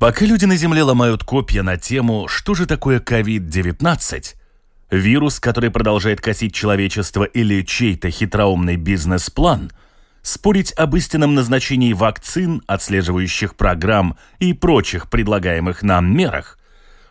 Пока люди на Земле ломают копья на тему, что же такое COVID-19, вирус, который продолжает косить человечество или чей-то хитроумный бизнес-план, спорить об истинном назначении вакцин, отслеживающих программ и прочих предлагаемых нам мерах,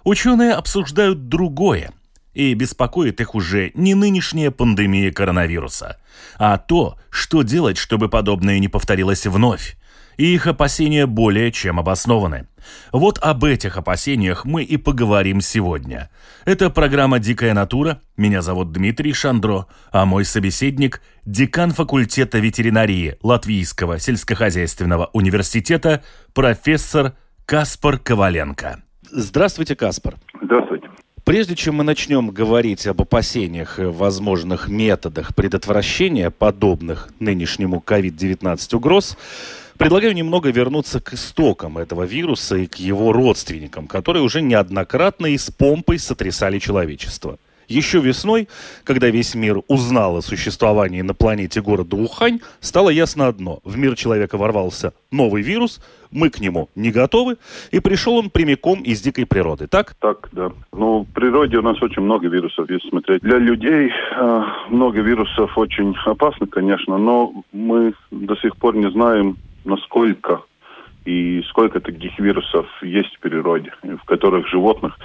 ученые обсуждают другое, и беспокоит их уже не нынешняя пандемия коронавируса, а то, что делать, чтобы подобное не повторилось вновь и их опасения более чем обоснованы. Вот об этих опасениях мы и поговорим сегодня. Это программа «Дикая натура». Меня зовут Дмитрий Шандро, а мой собеседник – декан факультета ветеринарии Латвийского сельскохозяйственного университета профессор Каспар Коваленко. Здравствуйте, Каспар. Здравствуйте. Прежде чем мы начнем говорить об опасениях и возможных методах предотвращения подобных нынешнему COVID-19 угроз, Предлагаю немного вернуться к истокам этого вируса и к его родственникам, которые уже неоднократно и с помпой сотрясали человечество. Еще весной, когда весь мир узнал о существовании на планете города Ухань, стало ясно одно. В мир человека ворвался новый вирус, мы к нему не готовы, и пришел он прямиком из дикой природы, так? Так, да. Ну, в природе у нас очень много вирусов, если смотреть. Для людей э, много вирусов очень опасно, конечно, но мы до сих пор не знаем, насколько и сколько таких вирусов есть в природе, в которых животных.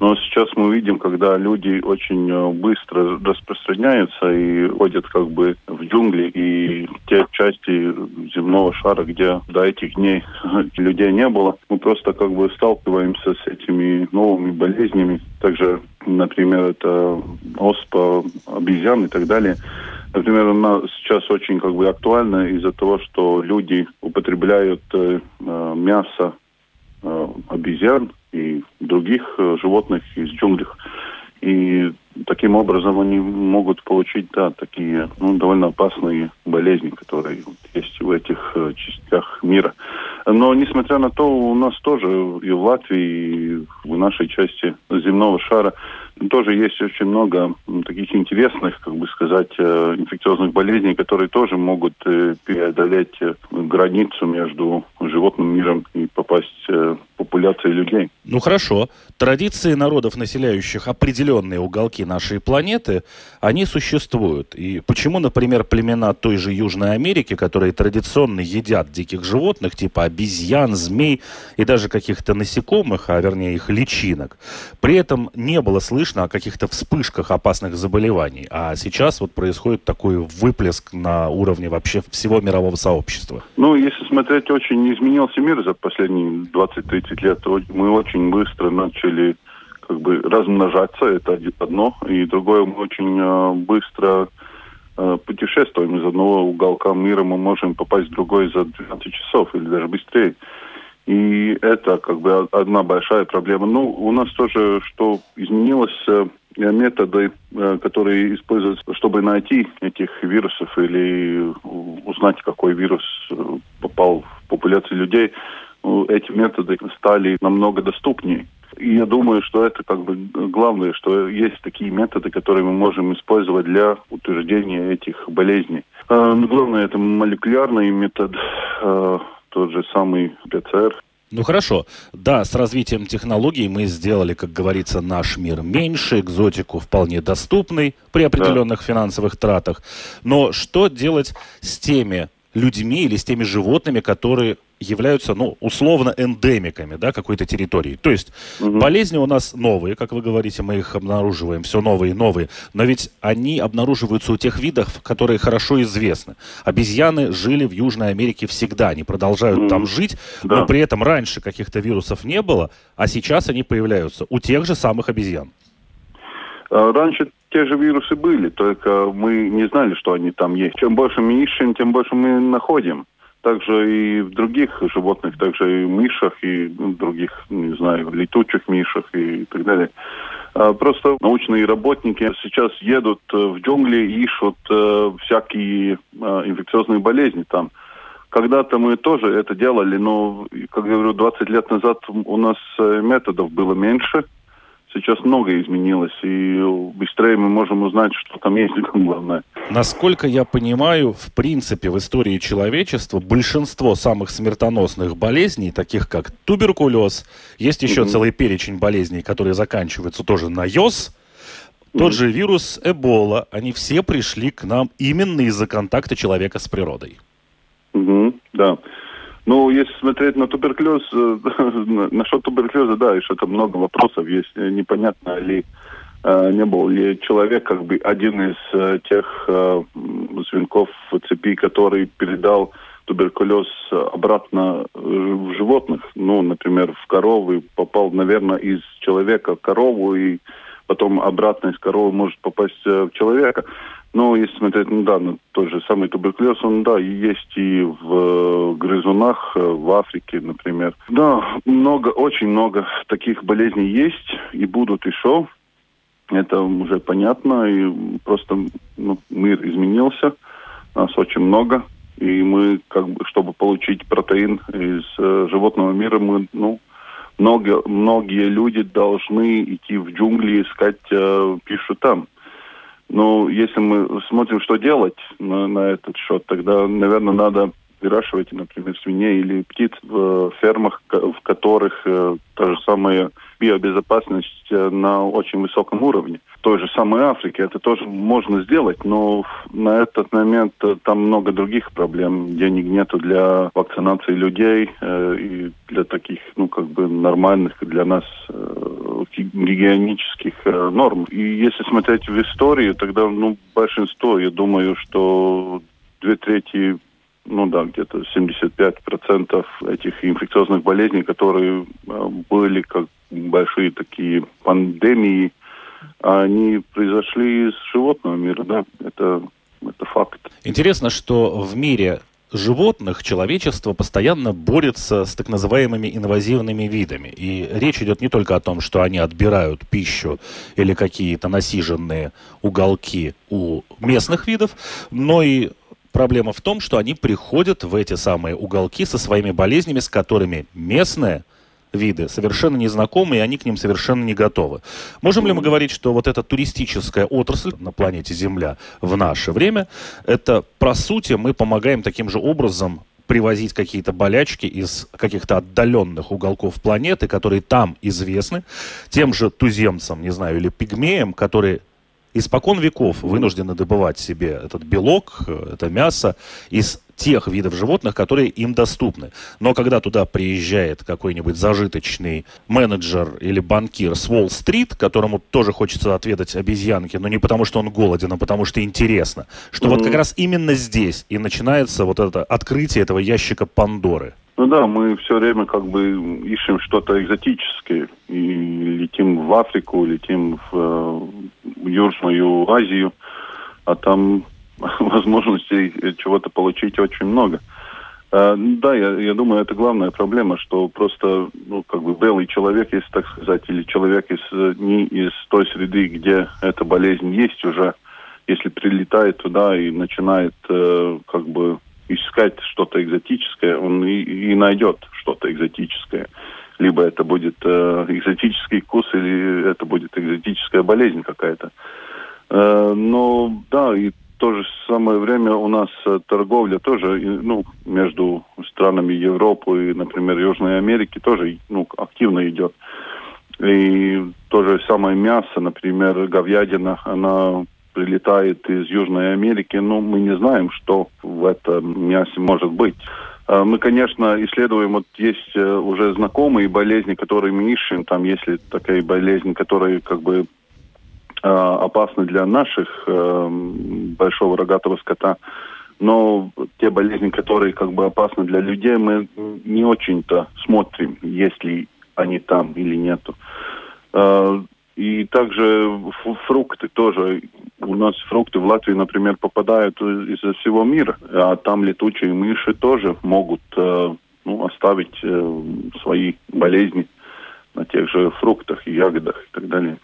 Но сейчас мы видим, когда люди очень э, быстро распространяются и ходят как бы в джунгли и те части земного шара, где до этих дней людей не было, мы просто как бы сталкиваемся с этими новыми болезнями. Также, например, это оспа обезьян и так далее – Например, она сейчас очень как бы актуальна из-за того, что люди употребляют э, э, мясо э, обезьян и других э, животных из джунглей. И таким образом они могут получить, да, такие ну, довольно опасные болезни, которые есть в этих э, частях мира. Но, несмотря на то, у нас тоже и в Латвии, и в нашей части земного шара тоже есть очень много таких интересных, как бы сказать, э, инфекциозных болезней, которые тоже могут э, преодолеть границу между животным миром и попасть в популяции людей. Ну хорошо. Традиции народов, населяющих определенные уголки нашей планеты, они существуют. И почему, например, племена той же Южной Америки, которые традиционно едят диких животных, типа обезьян, змей и даже каких-то насекомых, а вернее их личинок, при этом не было слышно о каких-то вспышках опасных заболеваний. А сейчас вот происходит такой выплеск на уровне вообще всего мирового сообщества. Ну, если смотреть, очень изменился мир за последние 20-30 лет. Мы очень быстро начали как бы размножаться, это одно, и другое, мы очень э, быстро э, путешествуем из одного уголка мира, мы можем попасть в другой за 12 часов или даже быстрее. И это как бы одна большая проблема. Ну, у нас тоже, что изменилось, э, методы, которые используются, чтобы найти этих вирусов или узнать, какой вирус попал в популяцию людей, эти методы стали намного доступнее. И я думаю, что это как бы главное, что есть такие методы, которые мы можем использовать для утверждения этих болезней. А, но главное это молекулярный метод, а, тот же самый ПЦР. Ну хорошо, да, с развитием технологий мы сделали, как говорится, наш мир меньше, экзотику вполне доступный при определенных да. финансовых тратах. Но что делать с теми людьми или с теми животными, которые являются, ну, условно эндемиками, да, какой-то территории. То есть угу. болезни у нас новые, как вы говорите, мы их обнаруживаем, все новые и новые, но ведь они обнаруживаются у тех видов, которые хорошо известны. Обезьяны жили в Южной Америке всегда, они продолжают угу. там жить, да. но при этом раньше каких-то вирусов не было, а сейчас они появляются у тех же самых обезьян. А, раньше те же вирусы были, только мы не знали, что они там есть. Чем больше мы ищем, тем больше мы находим. также и в других животных, также и в мышах, и других, не знаю, летучих мышах и так далее. А, просто научные работники сейчас едут э, в джунгли и ищут э, всякие э, инфекциозные болезни там. Когда-то мы тоже это делали, но, как я говорю, 20 лет назад у нас методов было меньше – сейчас многое изменилось, и быстрее мы можем узнать, что там есть главное. Насколько я понимаю, в принципе, в истории человечества большинство самых смертоносных болезней, таких как туберкулез, есть еще mm-hmm. целый перечень болезней, которые заканчиваются тоже на тот mm-hmm. же вирус Эбола, они все пришли к нам именно из-за контакта человека с природой. Mm-hmm, да. Ну, если смотреть на туберкулез, э, насчет туберкулеза, да, еще там много вопросов есть. Э, непонятно ли, э, не был ли человек как бы один из тех звенков цепи, который передал туберкулез обратно в животных. Ну, например, в коровы попал, наверное, из человека в корову и потом обратно из коровы может попасть в человека. Но если смотреть, ну да, ну, тот же самый туберкулез, он, да, есть и в э, грызунах, э, в Африке, например. Да, много, очень много таких болезней есть и будут еще. Это уже понятно, и просто ну, мир изменился, нас очень много, и мы, как бы, чтобы получить протеин из э, животного мира, мы, ну, много, многие люди должны идти в джунгли искать э, пищу там. Ну, если мы смотрим, что делать на, на этот счет, тогда, наверное, надо выращивать, например, свиней или птиц в фермах, в которых э, та же самая биобезопасность э, на очень высоком уровне. В той же самой Африке это тоже можно сделать, но на этот момент э, там много других проблем. Денег нету для вакцинации людей э, и для таких, ну, как бы нормальных для нас э, гигиенических э, норм. И если смотреть в историю, тогда, ну, большинство, я думаю, что две трети ну да, где-то 75% этих инфекциозных болезней, которые э, были как большие такие пандемии, они произошли из животного мира, да, это, это факт. Интересно, что в мире животных человечество постоянно борется с так называемыми инвазивными видами. И речь идет не только о том, что они отбирают пищу или какие-то насиженные уголки у местных видов, но и Проблема в том, что они приходят в эти самые уголки со своими болезнями, с которыми местные виды совершенно незнакомы, и они к ним совершенно не готовы. Можем ли мы говорить, что вот эта туристическая отрасль на планете Земля в наше время, это, по сути, мы помогаем таким же образом привозить какие-то болячки из каких-то отдаленных уголков планеты, которые там известны, тем же туземцам, не знаю, или пигмеям, которые испокон веков вынуждены добывать себе этот белок, э, это мясо из тех видов животных, которые им доступны. Но когда туда приезжает какой-нибудь зажиточный менеджер или банкир с Уолл-стрит, которому тоже хочется отведать обезьянки, но не потому, что он голоден, а потому что интересно, что mm-hmm. вот как раз именно здесь и начинается вот это открытие этого ящика Пандоры. Ну да, мы все время как бы ищем что-то экзотическое. И летим в Африку, летим в, э, в Южную Азию, а там возможностей чего-то получить очень много. Uh, да, я, я думаю, это главная проблема, что просто, ну, как бы белый человек, если так сказать, или человек из, не из той среды, где эта болезнь есть уже, если прилетает туда и начинает, uh, как бы, искать что-то экзотическое, он и, и найдет что-то экзотическое. Либо это будет э, экзотический вкус, или это будет экзотическая болезнь какая-то. Э, но да, и в то же самое время у нас э, торговля тоже, ну, между странами Европы и, например, Южной Америки тоже, ну, активно идет. И то же самое мясо, например, говядина, она прилетает из Южной Америки, но мы не знаем, что в этом мясе может быть. А, мы, конечно, исследуем, вот есть э, уже знакомые болезни, которые мы ищем. Там есть такая болезнь, которая как бы а, опасна для наших э, большого рогатого скота. Но те болезни, которые как бы опасны для людей, мы не очень-то смотрим, есть ли они там или нету. И также фрукты тоже. У нас фрукты в Латвию, например, попадают из всего мира. А там летучие мыши тоже могут э, ну, оставить э, свои болезни на тех же фруктах и ягодах и так далее.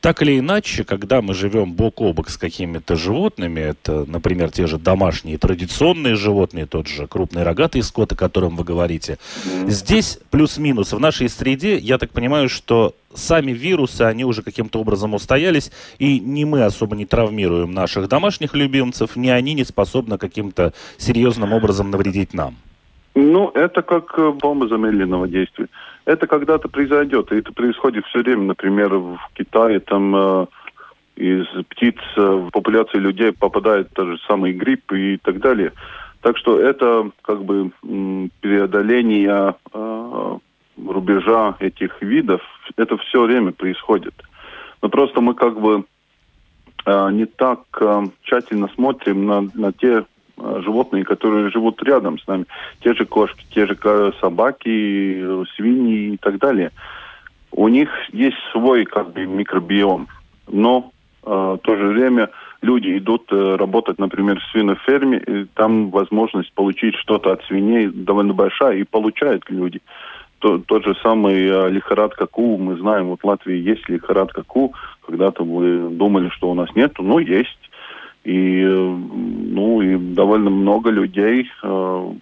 Так или иначе, когда мы живем бок о бок с какими-то животными, это, например, те же домашние традиционные животные, тот же крупный рогатый скот, о котором вы говорите, здесь плюс-минус. В нашей среде, я так понимаю, что сами вирусы, они уже каким-то образом устоялись, и ни мы особо не травмируем наших домашних любимцев, ни они не способны каким-то серьезным образом навредить нам. Ну, это как бомба замедленного действия это когда-то произойдет. И это происходит все время. Например, в Китае там э, из птиц э, в популяции людей попадает тот же самый грипп и так далее. Так что это как бы преодоление э, рубежа этих видов, это все время происходит. Но просто мы как бы э, не так э, тщательно смотрим на, на те животные, которые живут рядом с нами. Те же кошки, те же собаки, свиньи и так далее. У них есть свой как бы микробиом, но э, в то же время люди идут э, работать, например, в свиноферме, и там возможность получить что-то от свиней довольно большая, и получают люди. То, тот же самый э, лихорадка КУ, мы знаем, вот в Латвии есть лихорадка КУ, когда-то мы думали, что у нас нет, но есть. И, ну, и довольно много людей, э,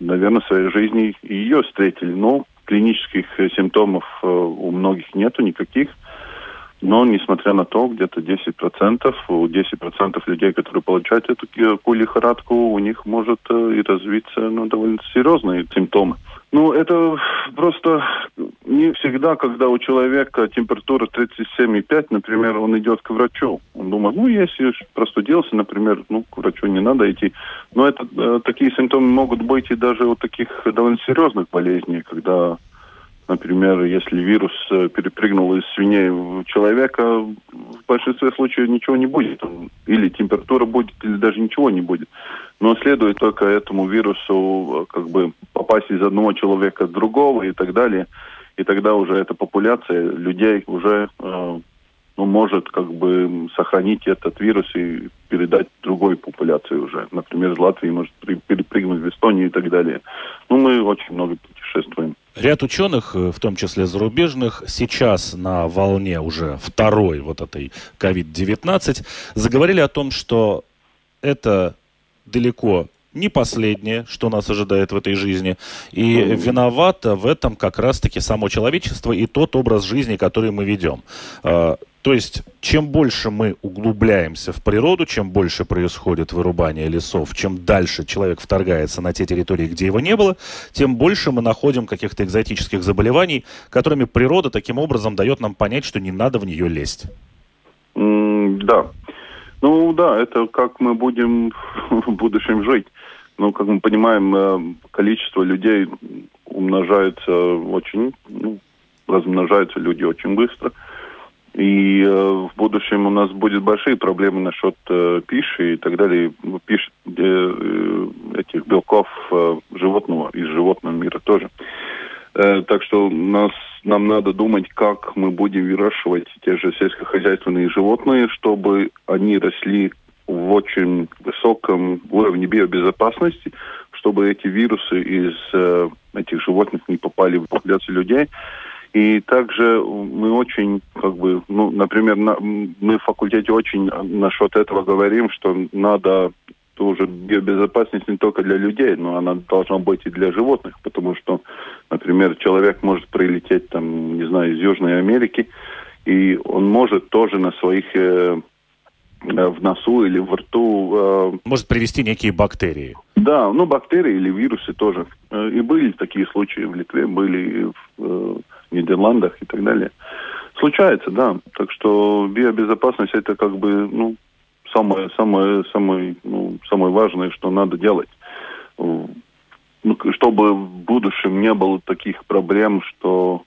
наверное, своей жизни ее встретили. Но клинических симптомов э, у многих нету никаких. Но, несмотря на то, где-то 10%, у 10% людей, которые получают эту лихорадку, у них может э, и развиться ну, довольно серьезные симптомы. Ну, это просто не всегда, когда у человека температура 37,5, например, он идет к врачу. Он думает, ну, если простудился, например, ну, к врачу не надо идти. Но это, э, такие симптомы могут быть и даже у таких довольно серьезных болезней, когда Например, если вирус э, перепрыгнул из свиней в человека, в большинстве случаев ничего не будет. Или температура будет, или даже ничего не будет. Но следует только этому вирусу э, как бы попасть из одного человека в другого и так далее. И тогда уже эта популяция людей уже э, ну, может как бы сохранить этот вирус и передать другой популяции уже. Например, из Латвии может перепрыгнуть в Эстонию и так далее. Ну, мы очень много путешествуем. Ряд ученых, э, в том числе зарубежных, сейчас на волне уже второй вот этой COVID-19 заговорили о том, что это далеко не последнее, что нас ожидает в этой жизни. И виновато в этом как раз-таки само человечество и тот образ жизни, который мы ведем. То есть, чем больше мы углубляемся в природу, чем больше происходит вырубание лесов, чем дальше человек вторгается на те территории, где его не было, тем больше мы находим каких-то экзотических заболеваний, которыми природа таким образом дает нам понять, что не надо в нее лезть. Mm, да. Ну да, это как мы будем в будущем жить. Ну, как мы понимаем, э, количество людей умножается очень, ну, размножаются люди очень быстро. И э, в будущем у нас будут большие проблемы насчет э, пищи и так далее. Пищ, э, э, этих белков э, животного из животного мира тоже. Э, так что нас, нам надо думать, как мы будем выращивать те же сельскохозяйственные животные, чтобы они росли в очень высоком уровне биобезопасности, чтобы эти вирусы из э, этих животных не попали в популяцию людей. И также мы очень, как бы, ну, например, на, мы в факультете очень насчет этого говорим, что надо тоже биобезопасность не только для людей, но она должна быть и для животных, потому что, например, человек может прилететь, там, не знаю, из Южной Америки, и он может тоже на своих э в носу или в рту... Э, может привести некие бактерии. Да, ну бактерии или вирусы тоже. Э, и были такие случаи в Литве, были в, э, Нидерландах и так далее. Случается, да. Так что биобезопасность это как бы, ну, самое, самое, самое, ну, самое важное, что надо делать. Ну, чтобы в будущем не было таких проблем, что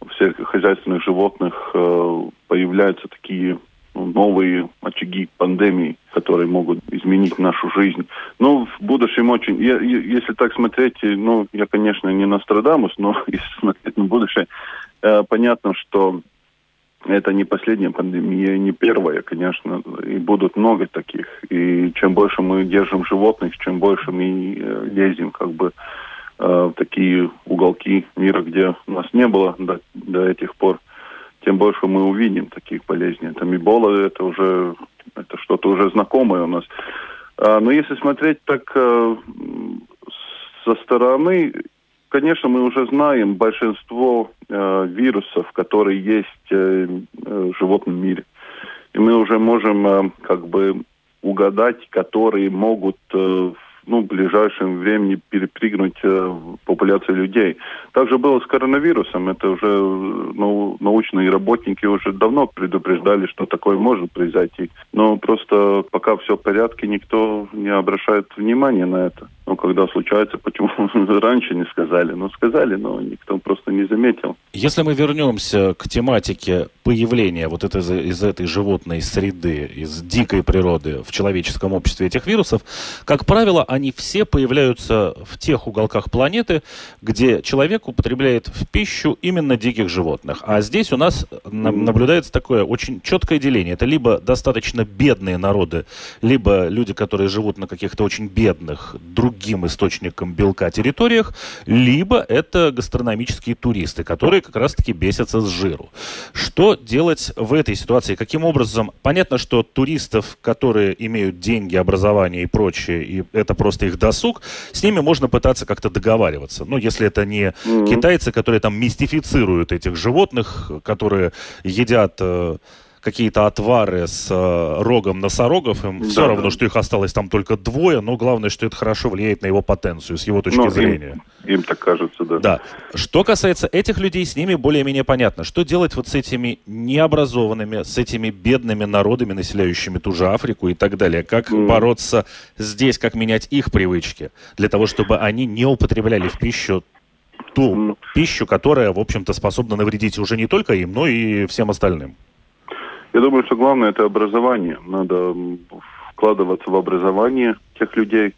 у всех хозяйственных животных э, появляются такие новые очаги пандемии, которые могут изменить нашу жизнь. Ну, в будущем очень... Я, если так смотреть, ну, я, конечно, не Нострадамус, но если смотреть на будущее, э, понятно, что это не последняя пандемия, не первая, конечно, и будут много таких. И чем больше мы держим животных, чем больше мы э, лезем как бы э, в такие уголки мира, где нас не было до, до этих пор, тем больше мы увидим таких болезней. Там Эбола, это уже это что-то уже знакомое у нас. А, но если смотреть так э, со стороны, конечно, мы уже знаем большинство э, вирусов, которые есть э, в животном мире. И мы уже можем как бы угадать, которые могут э, ну, в ближайшем времени перепрыгнуть э, популяцию людей. Также было с коронавирусом. Это уже ну, научные работники уже давно предупреждали, что такое может произойти. Но просто пока все в порядке, никто не обращает внимания на это. Ну, когда случается, почему раньше не сказали? Ну, сказали, но никто просто не заметил. Если мы вернемся к тематике появления вот это, из этой животной среды, из дикой природы в человеческом обществе этих вирусов, как правило, они все появляются в тех уголках планеты, где человек употребляет в пищу именно диких животных. А здесь у нас наблюдается такое очень четкое деление. Это либо достаточно бедные народы, либо люди, которые живут на каких-то очень бедных, другим источником белка территориях, либо это гастрономические туристы, которые как раз-таки бесятся с жиру. Что делать в этой ситуации? Каким образом? Понятно, что туристов, которые имеют деньги, образование и прочее, и это просто их досуг, с ними можно пытаться как-то договариваться. Ну, если это не mm-hmm. китайцы, которые там мистифицируют этих животных, которые едят э, какие-то отвары с э, рогом носорогов, им да, все равно, да. что их осталось там только двое, но главное, что это хорошо влияет на его потенцию, с его точки ну, зрения. Им, им так кажется, да. Да. Что касается этих людей, с ними более-менее понятно. Что делать вот с этими необразованными, с этими бедными народами, населяющими ту же Африку и так далее? Как mm. бороться здесь, как менять их привычки, для того, чтобы они не употребляли в пищу ту mm. пищу, которая, в общем-то, способна навредить уже не только им, но и всем остальным? Я думаю, что главное это образование. Надо вкладываться в образование тех людей.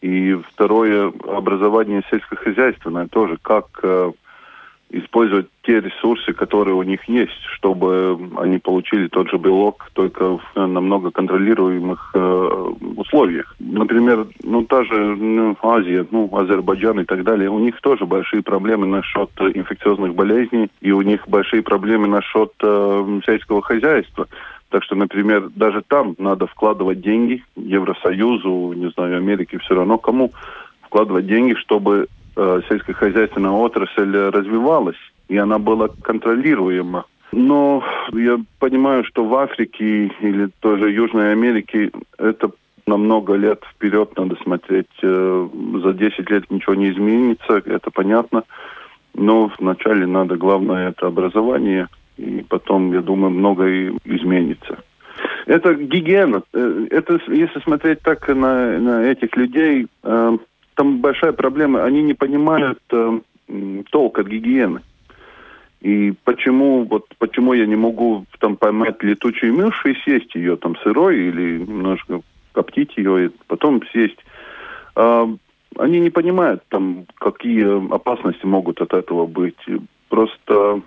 И второе, образование сельскохозяйственное тоже. Как э, использовать те ресурсы, которые у них есть, чтобы они получили тот же белок, только в намного контролируемых э, условиях. Например, ну та же ну, Азия, ну Азербайджан и так далее, у них тоже большие проблемы насчет инфекциозных болезней, и у них большие проблемы насчет э, сельского хозяйства. Так что, например, даже там надо вкладывать деньги Евросоюзу, не знаю, Америке, все равно кому вкладывать деньги, чтобы э, сельскохозяйственная отрасль развивалась, и она была контролируема. Но я понимаю, что в Африке или тоже Южной Америке это на много лет вперед надо смотреть. Э, за 10 лет ничего не изменится, это понятно. Но вначале надо, главное, это образование, и потом, я думаю, многое изменится. Это гигиена. Э, это, если смотреть так на, на этих людей, там большая проблема. Они не понимают э, толк от гигиены. И почему, вот, почему я не могу там поймать летучую мышь и съесть ее там сырой или немножко коптить ее и потом съесть. А, они не понимают там, какие опасности могут от этого быть. Просто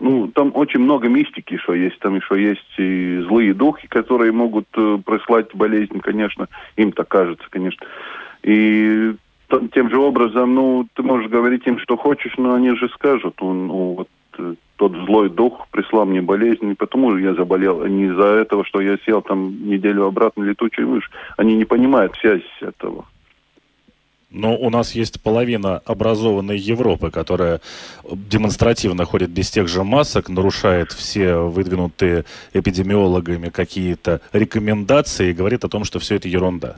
ну, там очень много мистики что есть. Там еще есть и злые духи, которые могут э, прислать болезнь, конечно. Им так кажется, конечно. И тем же образом, ну, ты можешь говорить им, что хочешь, но они же скажут, ну, вот э, тот злой дух прислал мне болезнь, не потому я заболел, а не из-за этого, что я сел там неделю обратно летучий мышь. Они не понимают связь этого. Но у нас есть половина образованной Европы, которая демонстративно ходит без тех же масок, нарушает все выдвинутые эпидемиологами какие-то рекомендации и говорит о том, что все это ерунда.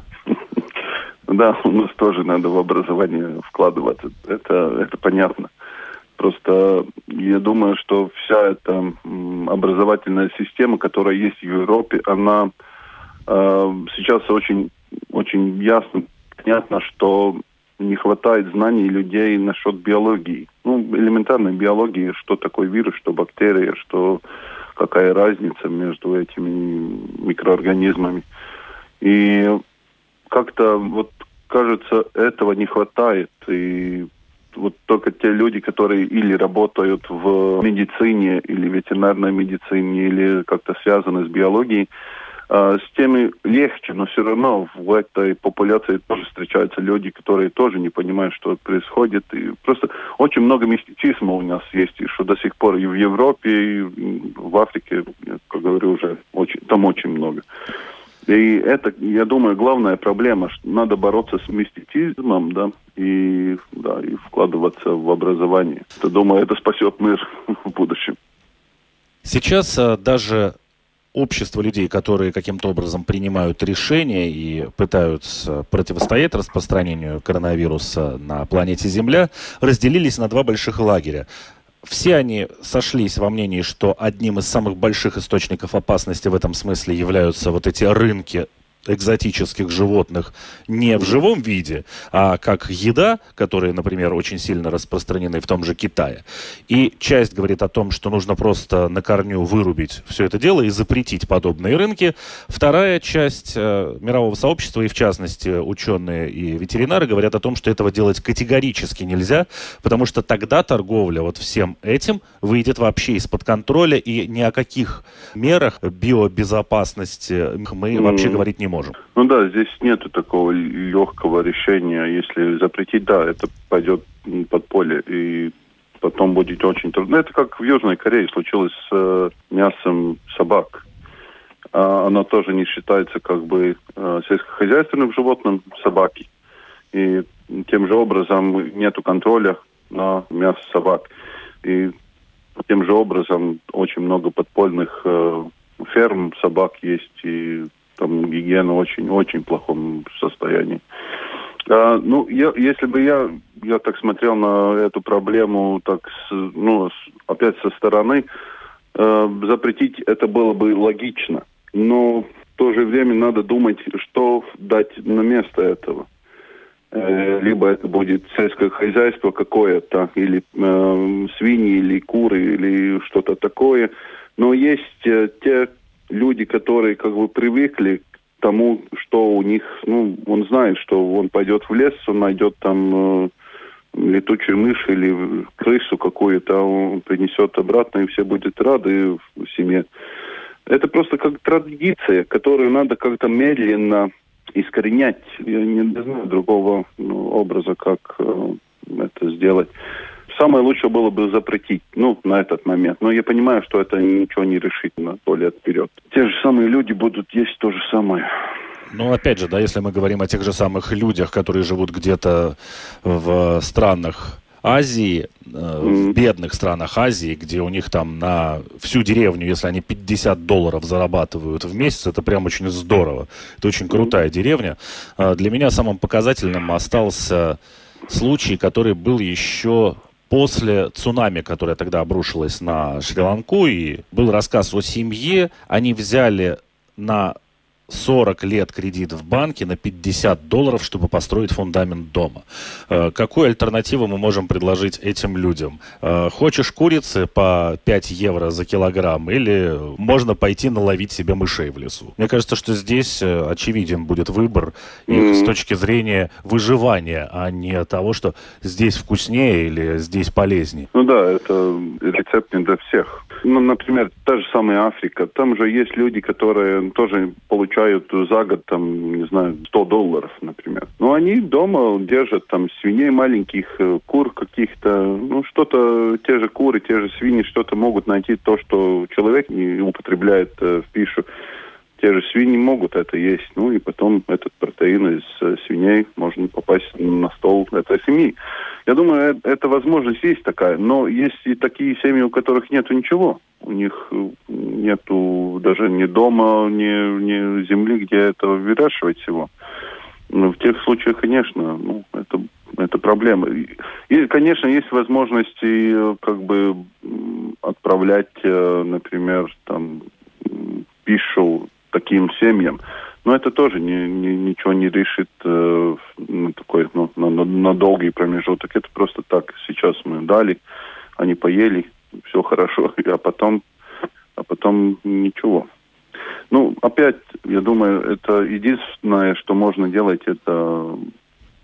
Да, у нас тоже надо в образование вкладываться. Это, это понятно. Просто я думаю, что вся эта образовательная система, которая есть в Европе, она э, сейчас очень, очень ясно, понятно, что не хватает знаний людей насчет биологии. Ну, элементарной биологии, что такое вирус, что бактерия, что какая разница между этими микроорганизмами. И как-то вот кажется, этого не хватает. И вот только те люди, которые или работают в медицине, или ветеринарной медицине, или как-то связаны с биологией, а, с теми легче, но все равно в этой популяции тоже встречаются люди, которые тоже не понимают, что происходит. И просто очень много мистицизма у нас есть, и что до сих пор и в Европе, и в Африке, как говорю, уже очень, там очень много. И это, я думаю, главная проблема, что надо бороться с мистицизмом, да, и, да, и вкладываться в образование. Я думаю, это спасет мир в будущем. Сейчас а, даже общество людей, которые каким-то образом принимают решения и пытаются противостоять распространению коронавируса на планете Земля, разделились на два больших лагеря. Все они сошлись во мнении, что одним из самых больших источников опасности в этом смысле являются вот эти рынки экзотических животных не в живом виде, а как еда, которые, например, очень сильно распространены в том же Китае. И часть говорит о том, что нужно просто на корню вырубить все это дело и запретить подобные рынки. Вторая часть э, мирового сообщества, и в частности ученые и ветеринары, говорят о том, что этого делать категорически нельзя, потому что тогда торговля вот всем этим выйдет вообще из-под контроля, и ни о каких мерах биобезопасности мы mm. вообще говорить не можем. Ну да, здесь нету такого легкого решения. Если запретить, да, это пойдет под поле. И потом будет очень трудно. Это как в Южной Корее случилось с э, мясом собак. А оно тоже не считается как бы э, сельскохозяйственным животным собаки. И тем же образом нету контроля на мясо собак. И тем же образом очень много подпольных э, ферм собак есть и там гигиена очень-очень плохом состоянии. А, ну, я, если бы я, я так смотрел на эту проблему, так, с, ну, с, опять со стороны, э, запретить это было бы логично. Но в то же время надо думать, что дать на место этого. Э, либо это будет сельское хозяйство какое-то, или э, свиньи, или куры, или что-то такое. Но есть э, те люди, которые как бы привыкли к тому, что у них, ну, он знает, что он пойдет в лес, он найдет там э, летучую мышь или крысу какую-то, а он принесет обратно, и все будут рады в семье. Это просто как традиция, которую надо как-то медленно искоренять. Я не знаю другого ну, образа, как э, это сделать. Самое лучшее было бы запретить, ну, на этот момент. Но я понимаю, что это ничего не решит на сто лет вперед. Те же самые люди будут есть то же самое. Ну, опять же, да, если мы говорим о тех же самых людях, которые живут где-то в странах Азии, э, в бедных странах Азии, где у них там на всю деревню, если они 50 долларов зарабатывают в месяц, это прям очень здорово. Это очень крутая деревня. Э, для меня самым показательным остался случай, который был еще после цунами, которое тогда обрушилось на Шри-Ланку, и был рассказ о семье, они взяли на 40 лет кредит в банке на 50 долларов, чтобы построить фундамент дома. Э, какую альтернативу мы можем предложить этим людям? Э, хочешь курицы по 5 евро за килограмм или можно пойти наловить себе мышей в лесу? Мне кажется, что здесь э, очевиден будет выбор mm-hmm. с точки зрения выживания, а не того, что здесь вкуснее или здесь полезнее. Ну да, это рецепт не для всех. Ну, например, та же самая Африка. Там же есть люди, которые тоже получают за год, там, не знаю, 100 долларов, например. Но они дома держат там свиней маленьких, э, кур каких-то, ну, что-то, те же куры, те же свиньи, что-то могут найти то, что человек не употребляет э, в пищу те же свиньи могут это есть. Ну и потом этот протеин из э, свиней можно попасть на стол этой семьи. Я думаю, э, эта возможность есть такая, но есть и такие семьи, у которых нету ничего. У них э, нету даже ни дома, ни, ни земли, где это выращивать всего. Но в тех случаях, конечно, ну, это, это проблема. И, конечно, есть возможности как бы отправлять, например, там пищу таким семьям. Но это тоже не, не, ничего не решит э, на такой ну, на, на, на долгий промежуток. Это просто так. Сейчас мы дали, они поели, все хорошо, а потом, а потом ничего. Ну, опять, я думаю, это единственное, что можно делать, это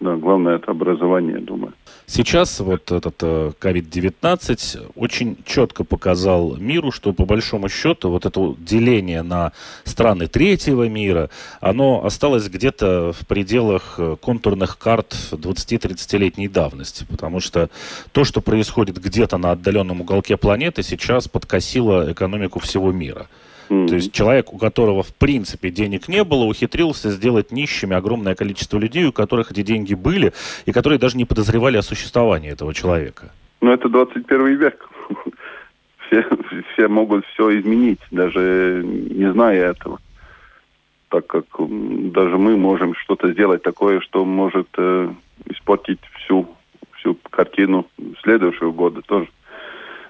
да, главное это образование, думаю. Сейчас вот этот COVID-19 э, очень четко показал миру, что по большому счету вот это деление на страны третьего мира, оно осталось где-то в пределах э, контурных карт 20-30-летней давности. Потому что то, что происходит где-то на отдаленном уголке планеты, сейчас подкосило экономику всего мира. То есть человек, у которого в принципе денег не было, ухитрился сделать нищими огромное количество людей, у которых эти деньги были, и которые даже не подозревали о существовании этого человека. Ну, это 21 век. Все, все могут все изменить, даже не зная этого. Так как даже мы можем что-то сделать такое, что может э, испортить всю, всю картину следующего года тоже.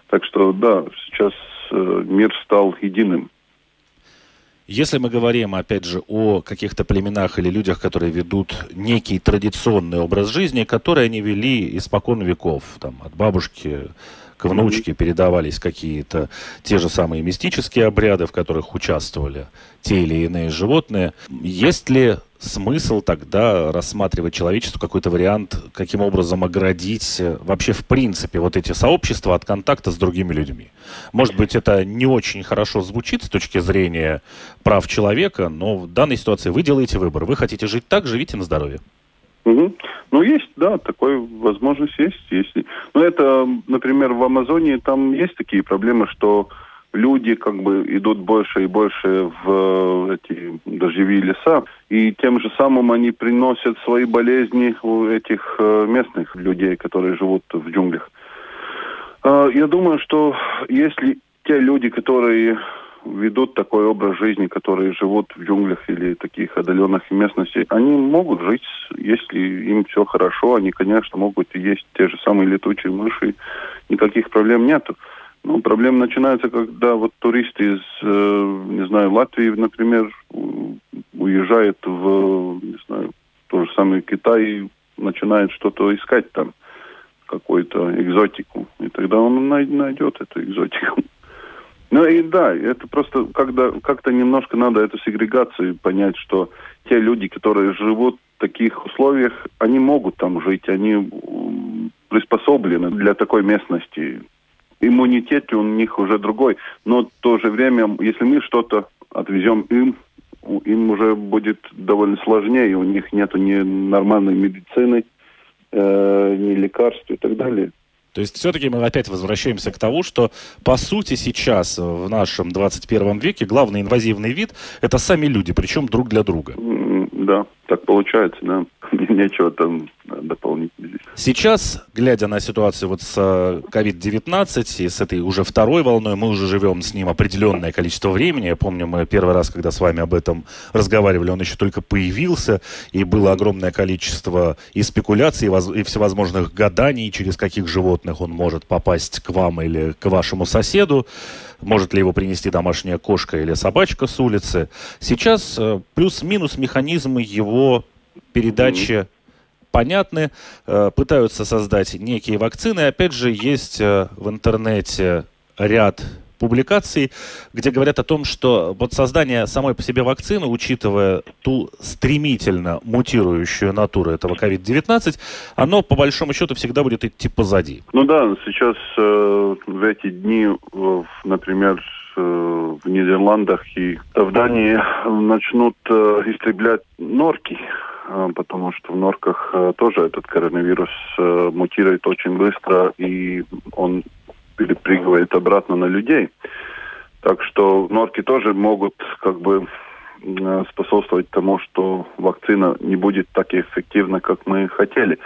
Так что да, сейчас э, мир стал единым. Если мы говорим, опять же, о каких-то племенах или людях, которые ведут некий традиционный образ жизни, который они вели испокон веков, там, от бабушки к внучке передавались какие-то те же самые мистические обряды, в которых участвовали те или иные животные. Есть ли смысл тогда рассматривать человечеству какой-то вариант, каким образом оградить э, вообще в принципе вот эти сообщества от контакта с другими людьми. Может быть, это не очень хорошо звучит с точки зрения прав человека, но в данной ситуации вы делаете выбор. Вы хотите жить так, живите на здоровье. Угу. Ну, есть, да, такой возможность есть. Если... Ну, это, например, в Амазонии там есть такие проблемы, что люди как бы идут больше и больше в эти дождевые леса, и тем же самым они приносят свои болезни у этих э, местных людей, которые живут в джунглях. А, я думаю, что если те люди, которые ведут такой образ жизни, которые живут в джунглях или таких отдаленных местностей, они могут жить, если им все хорошо, они, конечно, могут есть те же самые летучие мыши, никаких проблем нету. Ну, проблема начинается, когда вот туристы из, э, не знаю, Латвии, например, уезжают в, не знаю, то же самое Китай и начинает что-то искать там, какую-то экзотику. И тогда он найдет эту экзотику. Ну и да, это просто когда как-то немножко надо эту сегрегацию понять, что те люди, которые живут в таких условиях, они могут там жить, они приспособлены для такой местности иммунитет у них уже другой. Но в то же время, если мы что-то отвезем им, им уже будет довольно сложнее, у них нет ни нормальной медицины, э, ни лекарств и так далее. То есть все-таки мы опять возвращаемся к тому, что по сути сейчас в нашем 21 веке главный инвазивный вид это сами люди, причем друг для друга. Да, так получается, да. Нечего там дополнить здесь. Сейчас, глядя на ситуацию вот с COVID-19 э, и с этой уже второй волной, мы уже живем с ним определенное количество времени. Я помню, мы первый раз, когда с вами об этом разговаривали, он еще только появился, и было огромное количество и спекуляций, и всевозможных гаданий, через каких животных он может попасть к вам или к вашему соседу может ли его принести домашняя кошка или собачка с улицы. Сейчас э, плюс-минус механизмы его передачи mm-hmm. понятны. Э, пытаются создать некие вакцины. Опять же, есть э, в интернете ряд публикаций, где говорят о том, что вот создание самой по себе вакцины, учитывая ту стремительно мутирующую натуру этого COVID-19, оно по большому счету всегда будет идти позади. Ну да, сейчас э, в эти дни, э, например, э, в Нидерландах и в Дании начнут э, истреблять норки э, потому что в норках э, тоже этот коронавирус мутирует очень быстро, и он перепрыгивает обратно на людей. Так что норки тоже могут как бы э, способствовать тому, что вакцина не будет так эффективна, как мы хотели.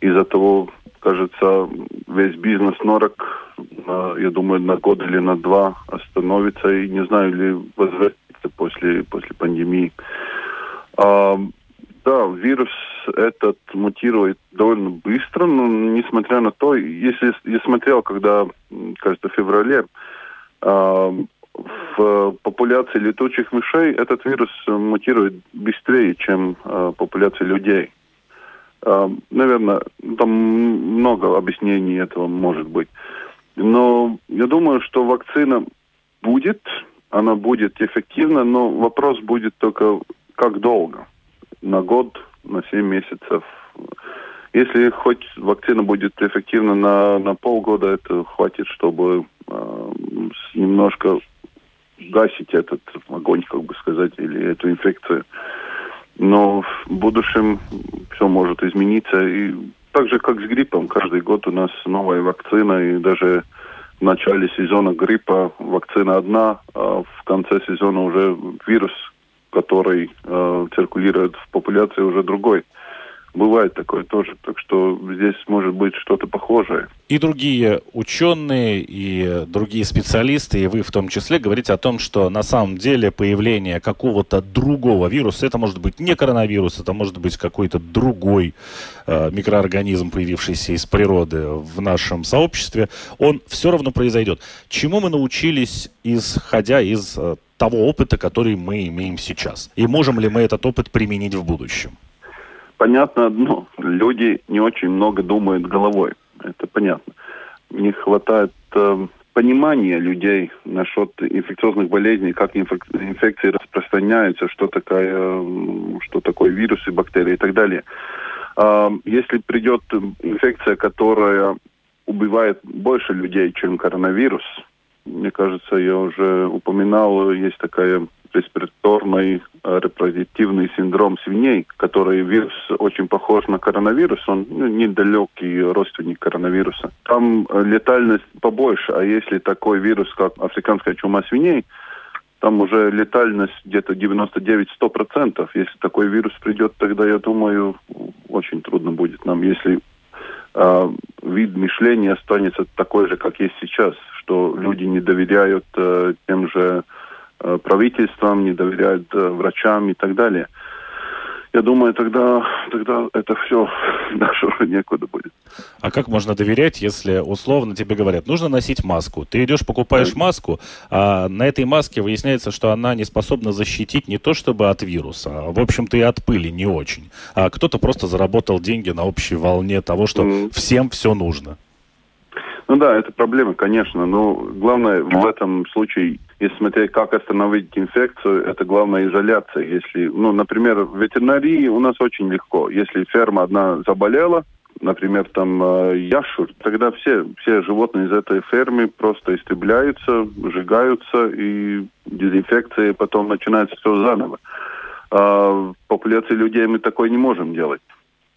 Из-за того, кажется, весь бизнес норок, э, я думаю, на год или на два остановится, и не знаю, ли возвратится после, после пандемии. А, да, вирус этот мутирует довольно быстро, но несмотря на то, если я смотрел, когда, кажется, в феврале, э, в популяции летучих мышей этот вирус мутирует быстрее, чем э, популяция людей. Э, наверное, там много объяснений этого может быть. Но я думаю, что вакцина будет, она будет эффективна, но вопрос будет только как долго. На год, на 7 месяцев, если хоть вакцина будет эффективна на, на полгода, это хватит, чтобы э, немножко гасить этот огонь, как бы сказать, или эту инфекцию. Но в будущем все может измениться. И так же, как с гриппом, каждый год у нас новая вакцина, и даже в начале сезона гриппа вакцина одна, а в конце сезона уже вирус, который э, циркулирует в популяции, уже другой. Бывает такое тоже. Так что здесь может быть что-то похожее. И другие ученые, и другие специалисты, и вы в том числе, говорите о том, что на самом деле появление какого-то другого вируса, это может быть не коронавирус, это может быть какой-то другой э, микроорганизм, появившийся из природы в нашем сообществе, он все равно произойдет. Чему мы научились, исходя из э, того опыта, который мы имеем сейчас? И можем ли мы этот опыт применить в будущем? понятно одно. Люди не очень много думают головой. Это понятно. Не хватает э, понимания людей насчет инфекциозных болезней, как инфек инфекции распространяются, что, такое, э, что такое вирусы, бактерии и так далее. Э, если придет инфекция, которая убивает больше людей, чем коронавирус, мне кажется, я уже упоминал, есть такая респираторный э, репродуктивный синдром свиней, который вирус очень похож на коронавирус, он ну, недалекий родственник коронавируса. Там э, летальность побольше, а если такой вирус, как африканская чума свиней, там уже летальность где-то 99-100%. Если такой вирус придет, тогда, я думаю, очень трудно будет нам, если э, вид мышления останется такой же, как есть сейчас, что люди не доверяют э, тем же Э, правительством, не доверяют э, врачам и так далее. Я думаю, тогда, тогда это все дальше уже некуда будет. А как можно доверять, если условно тебе говорят, нужно носить маску? Ты идешь, покупаешь маску, а на этой маске выясняется, что она не способна защитить не то чтобы от вируса, а в общем-то и от пыли не очень. А кто-то просто заработал деньги на общей волне того, что mm. всем все нужно. Ну да, это проблема, конечно. Но главное в этом случае если смотреть, как остановить инфекцию, это главная изоляция. Если, ну, например, в ветеринарии у нас очень легко. Если ферма одна заболела, например, там э, яшур, тогда все, все животные из этой фермы просто истребляются, сжигаются, и дезинфекция потом начинается все заново. А в популяции людей мы такое не можем делать.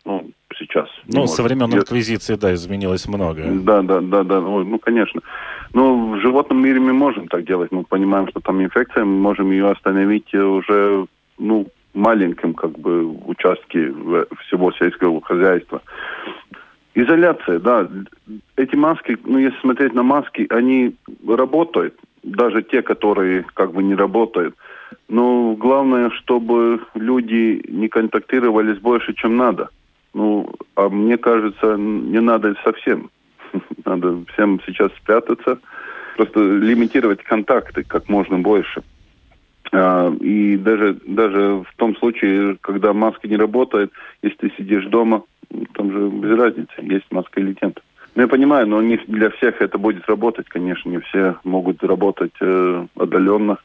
Ну, сейчас. Ну, со времен инквизиции, да, изменилось много. Да, да, да, да, ну, конечно. Ну, в животном мире мы можем так делать. Мы понимаем, что там инфекция, мы можем ее остановить уже, ну, маленьком, как бы, участке всего сельского хозяйства. Изоляция, да. Эти маски, ну, если смотреть на маски, они работают. Даже те, которые как бы не работают. Но главное, чтобы люди не контактировали с больше, чем надо. Ну, а мне кажется, не надо совсем. Надо всем сейчас спрятаться, просто лимитировать контакты как можно больше. А, и даже, даже в том случае, когда маска не работает, если ты сидишь дома, там же без разницы, есть маска или нет. Ну, я понимаю, но не для всех это будет работать, конечно, не все могут работать э, отдаленно.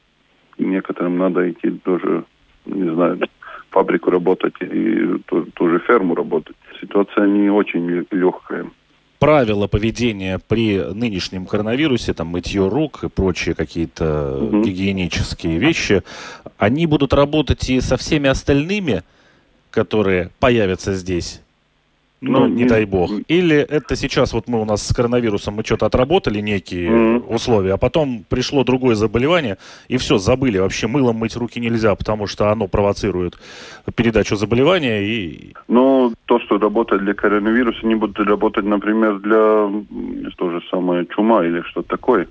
Некоторым надо идти тоже, не знаю, фабрику работать и ту, ту же ферму работать. Ситуация не очень легкая правила поведения при нынешнем коронавирусе, там мытье рук и прочие какие-то угу. гигиенические вещи, они будут работать и со всеми остальными, которые появятся здесь? Ну, ну не, не дай бог. Или это сейчас вот мы у нас с коронавирусом мы что-то отработали некие mm условия, а потом пришло другое заболевание, и все, забыли. Вообще мылом мыть руки нельзя, потому что оно провоцирует передачу заболевания. И... Ну, то, что работает для коронавируса, не будет работать, например, для то же самое чума или что-то такое.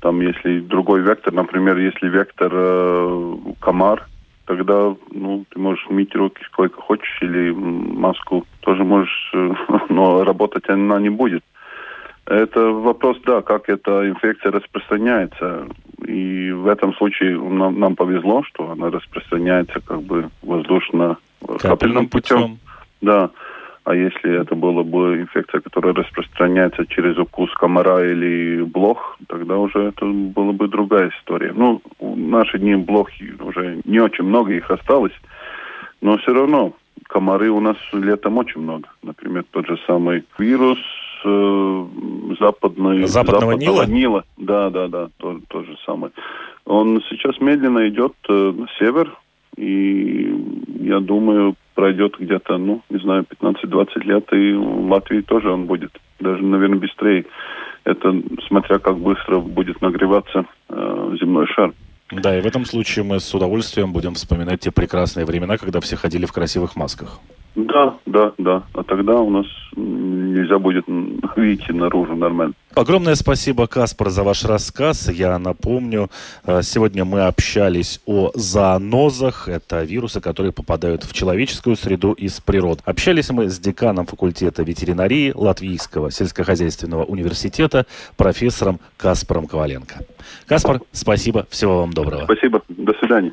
Там, если другой вектор, например, если вектор э, комар, тогда ну, ты можешь мыть руки сколько хочешь, или маску тоже можешь, э, но работать она не будет. Это вопрос, да, как эта инфекция распространяется. И в этом случае нам, нам повезло, что она распространяется как бы воздушно-капельным путем. путем. Да. А если это была бы инфекция, которая распространяется через укус комара или блох, тогда уже это была бы другая история. Ну, в наши дни блохи уже не очень много их осталось, но все равно комары у нас летом очень много. Например, тот же самый вирус э, западный, западного, западного Нила? Нила. Да, да, да, то, то же самое. Он сейчас медленно идет э, на север, и я думаю, пройдет где-то, ну, не знаю, 15-20 лет, и в Латвии тоже он будет, даже, наверное, быстрее. Это смотря как быстро будет нагреваться э, земной шар. Да, и в этом случае мы с удовольствием будем вспоминать те прекрасные времена, когда все ходили в красивых масках. Да, да, да. А тогда у нас нельзя будет выйти наружу нормально. Огромное спасибо, Каспар, за ваш рассказ. Я напомню, э, сегодня мы общались о зоонозах. Это вирусы, которые попадают в человеческую среду из природы. Общались мы с деканом факультета ветеринарии Латвийского сельскохозяйственного университета профессором Каспаром Коваленко. Каспар, спасибо. Всего вам доброго. Спасибо. До свидания.